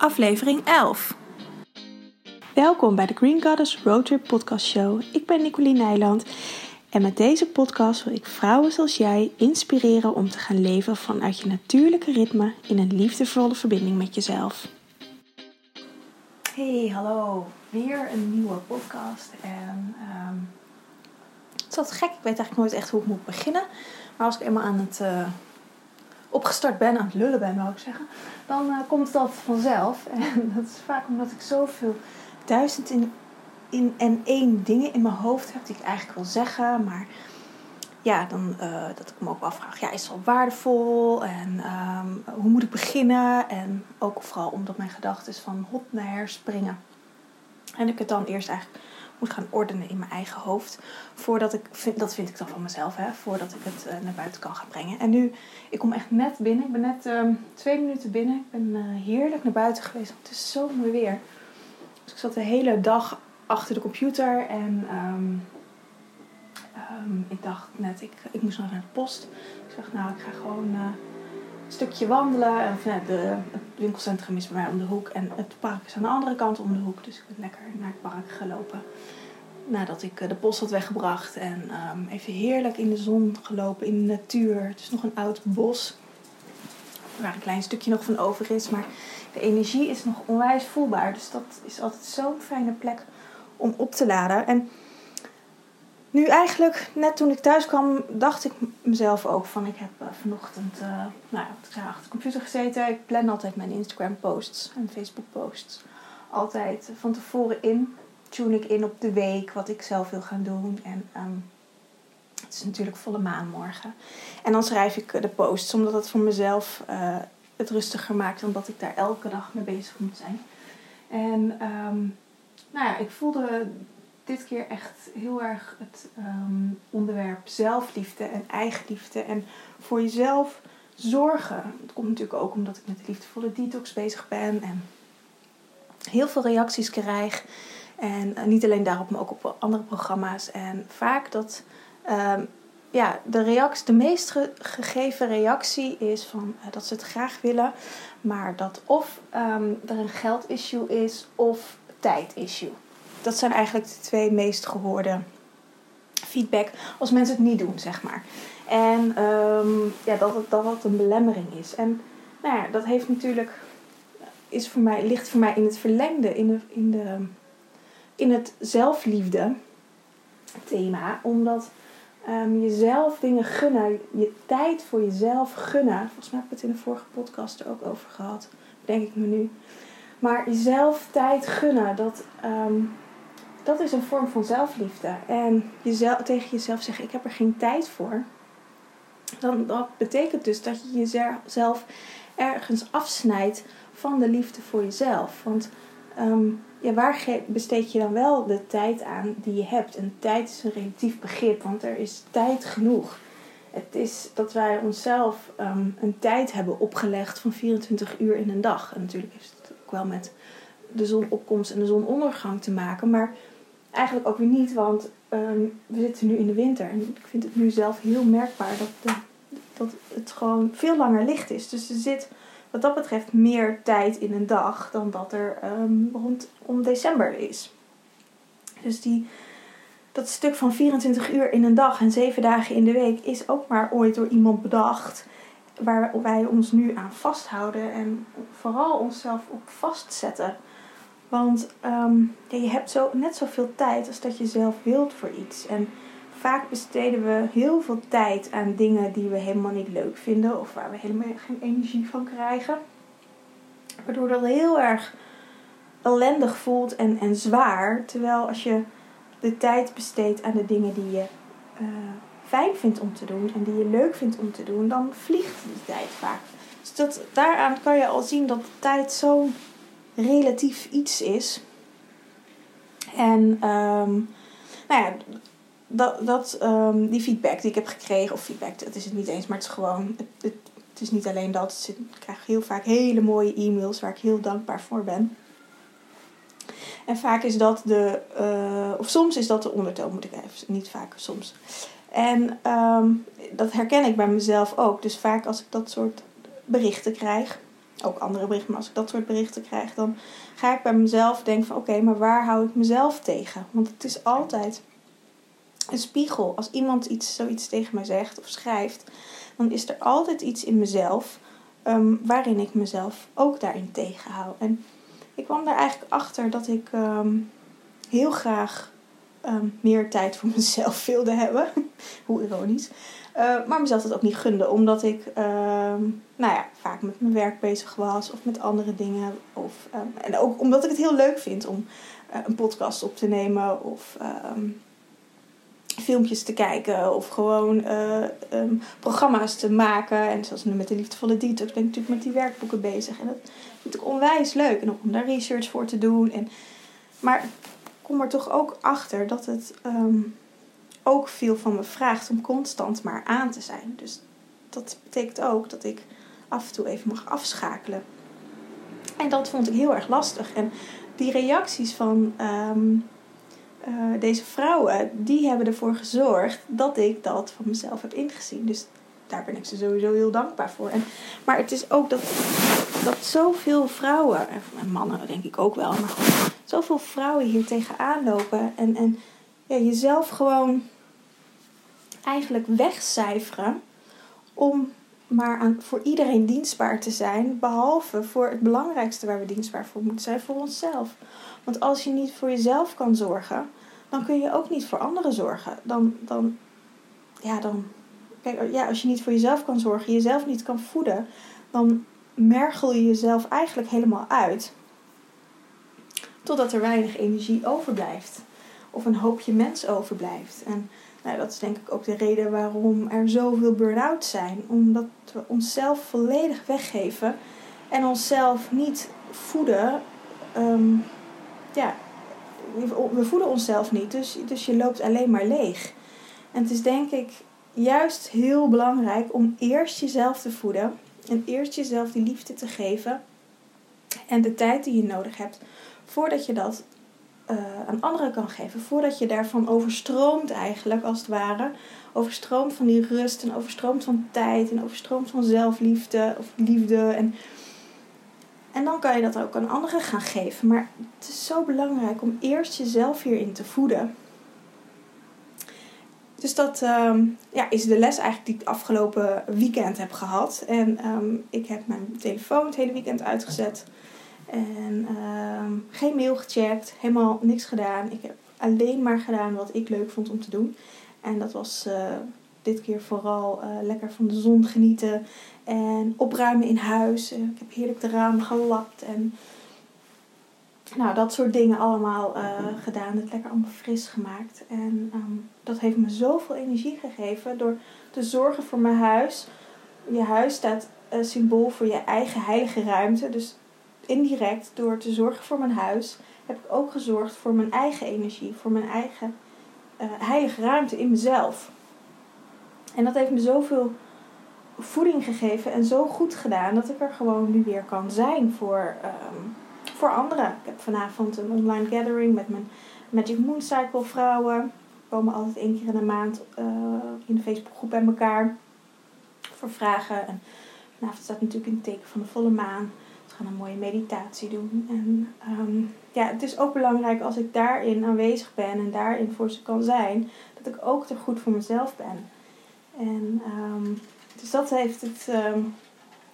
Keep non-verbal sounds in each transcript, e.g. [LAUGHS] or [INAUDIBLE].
aflevering 11. Welkom bij de Green Goddess Roadtrip Podcast Show. Ik ben Nicoline Nijland en met deze podcast wil ik vrouwen zoals jij inspireren om te gaan leven vanuit je natuurlijke ritme in een liefdevolle verbinding met jezelf. Hey, hallo. Weer een nieuwe podcast. En ehm, het is altijd gek, ik weet eigenlijk nooit echt hoe ik moet beginnen. Maar als ik eenmaal aan het uh, opgestart ben, aan het lullen ben, wou ik zeggen, dan uh, komt altijd vanzelf. [LAUGHS] En dat is vaak omdat ik zoveel duizend in, in en één dingen in mijn hoofd heb die ik eigenlijk wil zeggen. Maar ja, dan uh, dat ik me ook afvraag, ja, is het wel waardevol? En um, hoe moet ik beginnen? En ook vooral omdat mijn gedachten van hop naar her springen. En ik het dan eerst eigenlijk moet gaan ordenen in mijn eigen hoofd. Voordat ik, vind, dat vind ik dan van mezelf, hè, voordat ik het uh, naar buiten kan gaan brengen. En nu, ik kom echt net binnen. Ik ben net um, twee minuten binnen. Ik ben uh, heerlijk naar buiten geweest. Het is zo mooi weer. Dus ik zat de hele dag achter de computer en um, um, ik dacht net, ik, ik moest nog naar de post. Ik dacht, nou, ik ga gewoon een stukje wandelen. En, het winkelcentrum is bij mij om de hoek en het park is aan de andere kant om de hoek. Dus ik ben lekker naar het park gelopen. Nadat ik de post had weggebracht en um, even heerlijk in de zon gelopen, in de natuur. Het is nog een oud bos waar een klein stukje nog van over is. Maar de energie is nog onwijs voelbaar. Dus dat is altijd zo'n fijne plek om op te laden. En nu eigenlijk, net toen ik thuis kwam, dacht ik mezelf ook van... Ik heb uh, vanochtend, uh, nou ik zei achter de computer gezeten. Ik plan altijd mijn Instagram posts en Facebook posts. Altijd van tevoren in. Tune ik in op de week, wat ik zelf wil gaan doen. En um, het is natuurlijk volle maan morgen. En dan schrijf ik de posts, omdat het voor mezelf het rustiger maakt. Omdat ik daar elke dag mee bezig moet zijn. En um, nou ja, ik voelde dit keer echt heel erg het um, onderwerp zelfliefde en eigenliefde. En voor jezelf zorgen. Dat komt natuurlijk ook omdat ik met de liefdevolle detox bezig ben. En heel veel reacties krijg. En uh, niet alleen daarop, maar ook op andere programma's. En vaak dat um, ja, de, reactie, de meest ge gegeven reactie is van, uh, dat ze het graag willen. Maar dat of um, er een geldissue is of tijdissue. Dat zijn eigenlijk de twee meest gehoorde feedback als mensen het niet doen, zeg maar. En um, ja, dat, dat dat een belemmering is. En nou ja, dat heeft natuurlijk, is voor mij, ligt voor mij in het verlengde, in, de, in, de, in het zelfliefde thema. Omdat um, jezelf dingen gunnen, je tijd voor jezelf gunnen. Volgens mij heb ik het in de vorige podcast er ook over gehad, denk ik me nu. Maar jezelf tijd gunnen, dat, um, dat is een vorm van zelfliefde. En jezelf, tegen jezelf zeggen: Ik heb er geen tijd voor. Dan, dat betekent dus dat je jezelf ergens afsnijdt van de liefde voor jezelf. Want um, ja, waar besteed je dan wel de tijd aan die je hebt? En tijd is een relatief begrip, want er is tijd genoeg. Het is dat wij onszelf um, een tijd hebben opgelegd van 24 uur in een dag. En natuurlijk heeft het ook wel met de zonopkomst en de zonondergang te maken. Maar eigenlijk ook weer niet, want um, we zitten nu in de winter. En ik vind het nu zelf heel merkbaar dat, de, dat het gewoon veel langer licht is. Dus er zit wat dat betreft meer tijd in een dag dan dat er um, rondom december is. Dus die, dat stuk van 24 uur in een dag en 7 dagen in de week is ook maar ooit door iemand bedacht. Waar wij ons nu aan vasthouden en vooral onszelf op vastzetten. Want ja, je hebt zo, net zoveel tijd als dat je zelf wilt voor iets. En vaak besteden we heel veel tijd aan dingen die we helemaal niet leuk vinden of waar we helemaal geen energie van krijgen. Waardoor dat heel erg ellendig voelt en, en zwaar. Terwijl als je de tijd besteedt aan de dingen die je uh, fijn vindt om te doen en die je leuk vindt om te doen, dan vliegt die tijd vaak. Dus dat, daaraan kan je al zien dat de tijd zo'n relatief iets is. En um, nou ja, dat, dat, um, die feedback die ik heb gekregen, of feedback, dat is het niet eens, maar het is gewoon, het, het, is niet alleen dat. Ik krijg heel vaak hele mooie e-mails waar ik heel dankbaar voor ben. En vaak is dat de, uh, of soms is dat de ondertoon, moet ik even, niet vaak, soms. En um, dat herken ik bij mezelf ook. Dus vaak als ik dat soort berichten krijg, ook andere berichten, maar als ik dat soort berichten krijg, dan ga ik bij mezelf denken van oké, maar waar hou ik mezelf tegen? Want het is altijd een spiegel. Als iemand iets, zoiets tegen mij zegt of schrijft, dan is er altijd iets in mezelf um, waarin ik mezelf ook daarin tegenhoud. En ik kwam daar eigenlijk achter dat ik um, heel graag um, meer tijd voor [LAUGHS] mezelf wilde hebben. [LAUGHS] Hoe ironisch. Uh, maar mezelf dat ook niet gunde, omdat ik nou ja, vaak met mijn werk bezig was of met andere dingen. Of, en ook omdat ik het heel leuk vind om uh, een podcast op te nemen of filmpjes te kijken of gewoon um, programma's te maken. En zoals nu met de Liefdevolle Detox ben ik natuurlijk met die werkboeken bezig. En dat vind ik onwijs leuk. En om daar research voor te doen. En, maar kom er toch ook achter dat het um, ook veel van me vraagt om constant maar aan te zijn. Dus dat betekent ook dat ik af en toe even mag afschakelen. En dat vond ik heel erg lastig. En die reacties van... Um, uh, deze vrouwen, die hebben ervoor gezorgd dat ik dat van mezelf heb ingezien. Dus daar ben ik ze sowieso heel dankbaar voor. En, maar het is ook dat, dat zoveel vrouwen, en mannen denk ik ook wel, maar zoveel vrouwen hier tegenaan lopen en, en ja, jezelf gewoon eigenlijk wegcijferen om maar aan, voor iedereen dienstbaar te zijn, behalve voor het belangrijkste waar we dienstbaar voor moeten zijn, voor onszelf. Want als je niet voor jezelf kan zorgen, dan kun je ook niet voor anderen zorgen. Dan, dan, ja, dan, kijk, ja, als je niet voor jezelf kan zorgen, jezelf niet kan voeden, dan mergel je jezelf eigenlijk helemaal uit. Totdat er weinig energie overblijft. Of een hoopje mens overblijft. En nou, dat is denk ik ook de reden waarom er zoveel burn-out zijn. Omdat we onszelf volledig weggeven en onszelf niet voeden. Ehm, ja, we voeden onszelf niet, dus, dus je loopt alleen maar leeg. En het is denk ik juist heel belangrijk om eerst jezelf te voeden en eerst jezelf die liefde te geven en de tijd die je nodig hebt voordat je dat uh, aan anderen kan geven. Voordat je daarvan overstroomt eigenlijk, als het ware. Overstroomt van die rust en overstroomt van tijd en overstroomt van zelfliefde of liefde. En en dan kan je dat ook aan anderen gaan geven. Maar het is zo belangrijk om eerst jezelf hierin te voeden. Dus dat um, ja, is de les eigenlijk die ik afgelopen weekend heb gehad. En um, ik heb mijn telefoon het hele weekend uitgezet. En um, geen mail gecheckt, helemaal niks gedaan. Ik heb alleen maar gedaan wat ik leuk vond om te doen. En dat was uh, dit keer vooral uh, lekker van de zon genieten. En opruimen in huis. Ik heb heerlijk de ramen gelapt. En nou, dat soort dingen allemaal uh, gedaan. Het lekker allemaal fris gemaakt. En um, dat heeft me zoveel energie gegeven door te zorgen voor mijn huis. Je huis staat uh, symbool voor je eigen heilige ruimte. Dus indirect door te zorgen voor mijn huis heb ik ook gezorgd voor mijn eigen energie. Voor mijn eigen uh, heilige ruimte in mezelf. En dat heeft me zoveel voeding gegeven en zo goed gedaan dat ik er gewoon nu weer kan zijn voor, um, voor anderen. Ik heb vanavond een online gathering met mijn Magic Moon Cycle vrouwen. We komen altijd één keer in de maand uh, in de Facebookgroep bij elkaar voor vragen. En vanavond staat natuurlijk in het teken van de volle maan. We gaan een mooie meditatie doen. En um, ja, het is ook belangrijk als ik daarin aanwezig ben en daarin voor ze kan zijn, dat ik ook er goed voor mezelf ben. En um, dus dat heeft het, uh,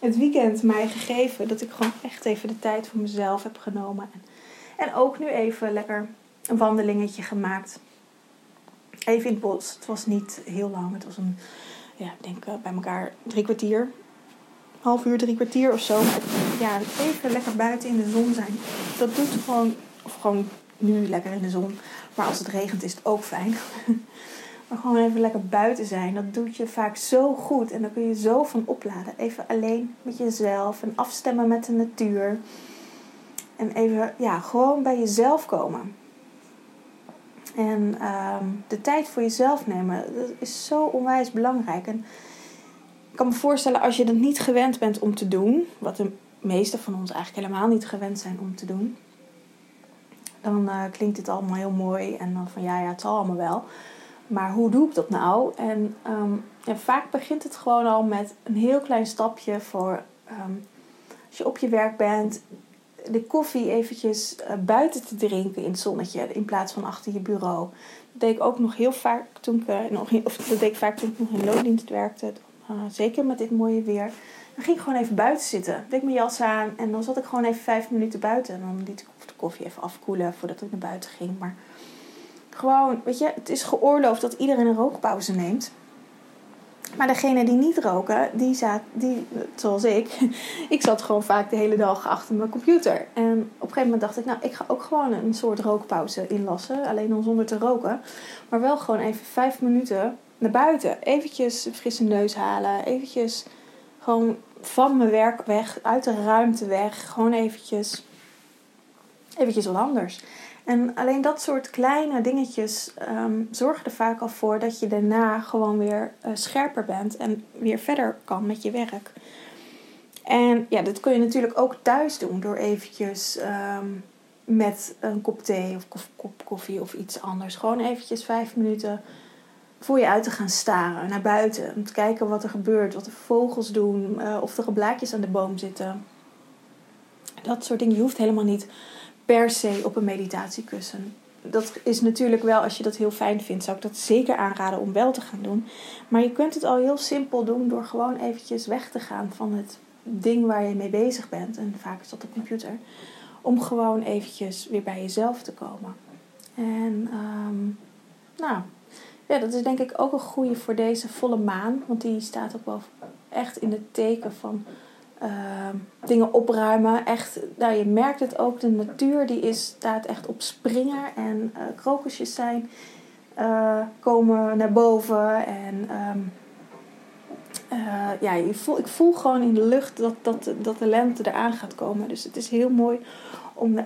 het weekend mij gegeven. Dat ik gewoon echt even de tijd voor mezelf heb genomen. En, ook nu even lekker een wandelingetje gemaakt. Even in het bos. Het was niet heel lang. Het was een, ja, ik denk uh, bij elkaar drie kwartier. Half uur, drie kwartier of zo. Ja, even lekker buiten in de zon zijn. Dat doet gewoon, of gewoon nu lekker in de zon. Maar als het regent is het ook fijn. [LAUGHS] Maar gewoon even lekker buiten zijn. Dat doet je vaak zo goed. En dan kun je zo van opladen. Even alleen met jezelf. En afstemmen met de natuur. En even, ja, gewoon bij jezelf komen. En um, de tijd voor jezelf nemen. Dat is zo onwijs belangrijk. En ik kan me voorstellen als je dat niet gewend bent om te doen. Wat de meeste van ons eigenlijk helemaal niet gewend zijn om te doen. Dan uh, klinkt dit allemaal heel mooi. En dan van ja, ja, het zal allemaal wel. Maar hoe doe ik dat nou? En um, ja, vaak begint het gewoon al met een heel klein stapje voor. Um, als je op je werk bent, de koffie eventjes uh, buiten te drinken in het zonnetje in plaats van achter je bureau. Dat deed ik ook nog heel vaak toen ik, uh, nog, of dat deed ik vaak toen ik nog in loondienst werkte. Uh, zeker met dit mooie weer. Dan ging ik gewoon even buiten zitten. Deed ik mijn jas aan en dan zat ik gewoon even vijf minuten buiten. En dan liet ik de koffie even afkoelen voordat ik naar buiten ging. Maar gewoon, weet je, het is geoorloofd dat iedereen een rookpauze neemt. Maar degene die niet roken, die zat, die, zoals ik, [LAUGHS] ik zat gewoon vaak de hele dag achter mijn computer. En op een gegeven moment dacht ik, nou, ik ga ook gewoon een soort rookpauze inlassen. Alleen dan zonder te roken. Maar wel gewoon even vijf minuten naar buiten. Eventjes frisse neus halen. Eventjes gewoon van mijn werk weg, uit de ruimte weg. Gewoon eventjes, eventjes wat anders. En alleen dat soort kleine dingetjes um, zorgen er vaak al voor dat je daarna gewoon weer uh, scherper bent en weer verder kan met je werk. En ja, dat kun je natuurlijk ook thuis doen door eventjes um, met een kop thee of kop koffie of iets anders. Gewoon eventjes vijf minuten voor je uit te gaan staren naar buiten. Om te kijken wat er gebeurt, wat de vogels doen, uh, of er blaadjes aan de boom zitten. Dat soort dingen. Je hoeft helemaal niet per se op een meditatiekussen. Dat is natuurlijk wel, als je dat heel fijn vindt, zou ik dat zeker aanraden om wel te gaan doen. Maar je kunt het al heel simpel doen door gewoon eventjes weg te gaan van het ding waar je mee bezig bent. En vaak is dat de computer. Om gewoon eventjes weer bij jezelf te komen. En um, nou, ja, dat is denk ik ook een goede voor deze volle maan. Want die staat ook wel echt in het teken van uh, dingen opruimen. Echt, nou, je merkt het ook, de natuur die is, staat echt op springen. En uh, krokusjes zijn, uh, komen naar boven. En um, ja, je voel, ik voel gewoon in de lucht dat, dat, dat de lente eraan gaat komen. Dus het is heel mooi om de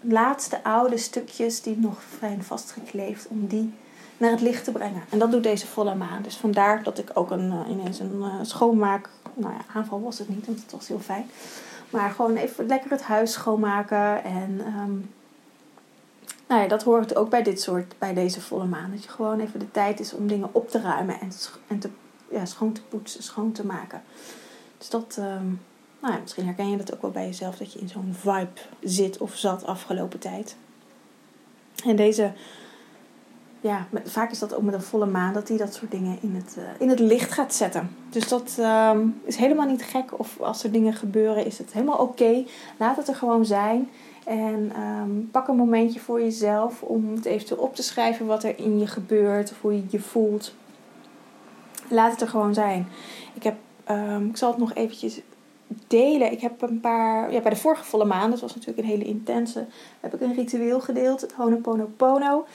laatste oude stukjes die nog fijn vastgekleefd, om die naar het licht te brengen. En dat doet deze volle maan. Dus vandaar dat ik ook een, ineens een schoonmaak nou ja, aanval was het niet, want het was heel fijn. Maar gewoon even lekker het huis schoonmaken. En um, nou ja, dat hoort ook bij dit soort, bij deze volle maan. Dat je gewoon even de tijd is om dingen op te ruimen en, en te, ja, schoon te poetsen, schoon te maken. Dus dat, um, nou ja, misschien herken je dat ook wel bij jezelf, dat je in zo'n vibe zit of zat afgelopen tijd. En deze ja, vaak is dat ook met een volle maan dat hij dat soort dingen in het, uh, in het licht gaat zetten. Dus dat um, is helemaal niet gek. Of als er dingen gebeuren, is het helemaal oké. Laat het er gewoon zijn. En um, pak een momentje voor jezelf om het eventueel op te schrijven wat er in je gebeurt of hoe je je voelt. Laat het er gewoon zijn. Ik, heb, um, ik zal het nog eventjes delen. Ik heb een paar, ja, bij de vorige volle maan, dat was natuurlijk een hele intense, heb ik een ritueel gedeeld, het Honoponopono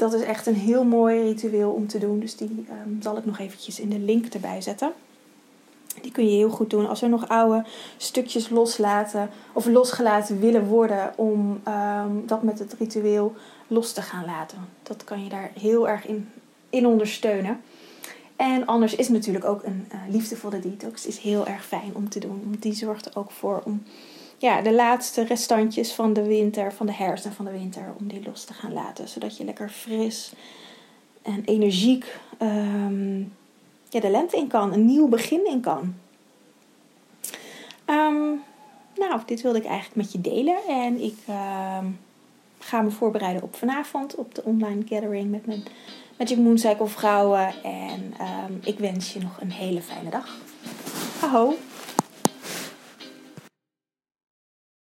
dat is echt een heel mooi ritueel om te doen. Dus die um, zal ik nog eventjes in de link erbij zetten. Die kun je heel goed doen als er nog oude stukjes loslaten of losgelaten willen worden om um, dat met het ritueel los te gaan laten. Dat kan je daar heel erg in, in ondersteunen. En anders is natuurlijk ook een uh, liefdevolle detox is heel erg fijn om te doen. Want die zorgt er ook voor om ja, de laatste restantjes van de winter, van de herfst en van de winter, om die los te gaan laten. Zodat je lekker fris en energiek um, ja, de lente in kan, een nieuw begin in kan. Um, nou, dit wilde ik eigenlijk met je delen. En ik um, ga me voorbereiden op vanavond op de online gathering met mijn Magic Moon Cycle vrouwen. En ik wens je nog een hele fijne dag. Aho!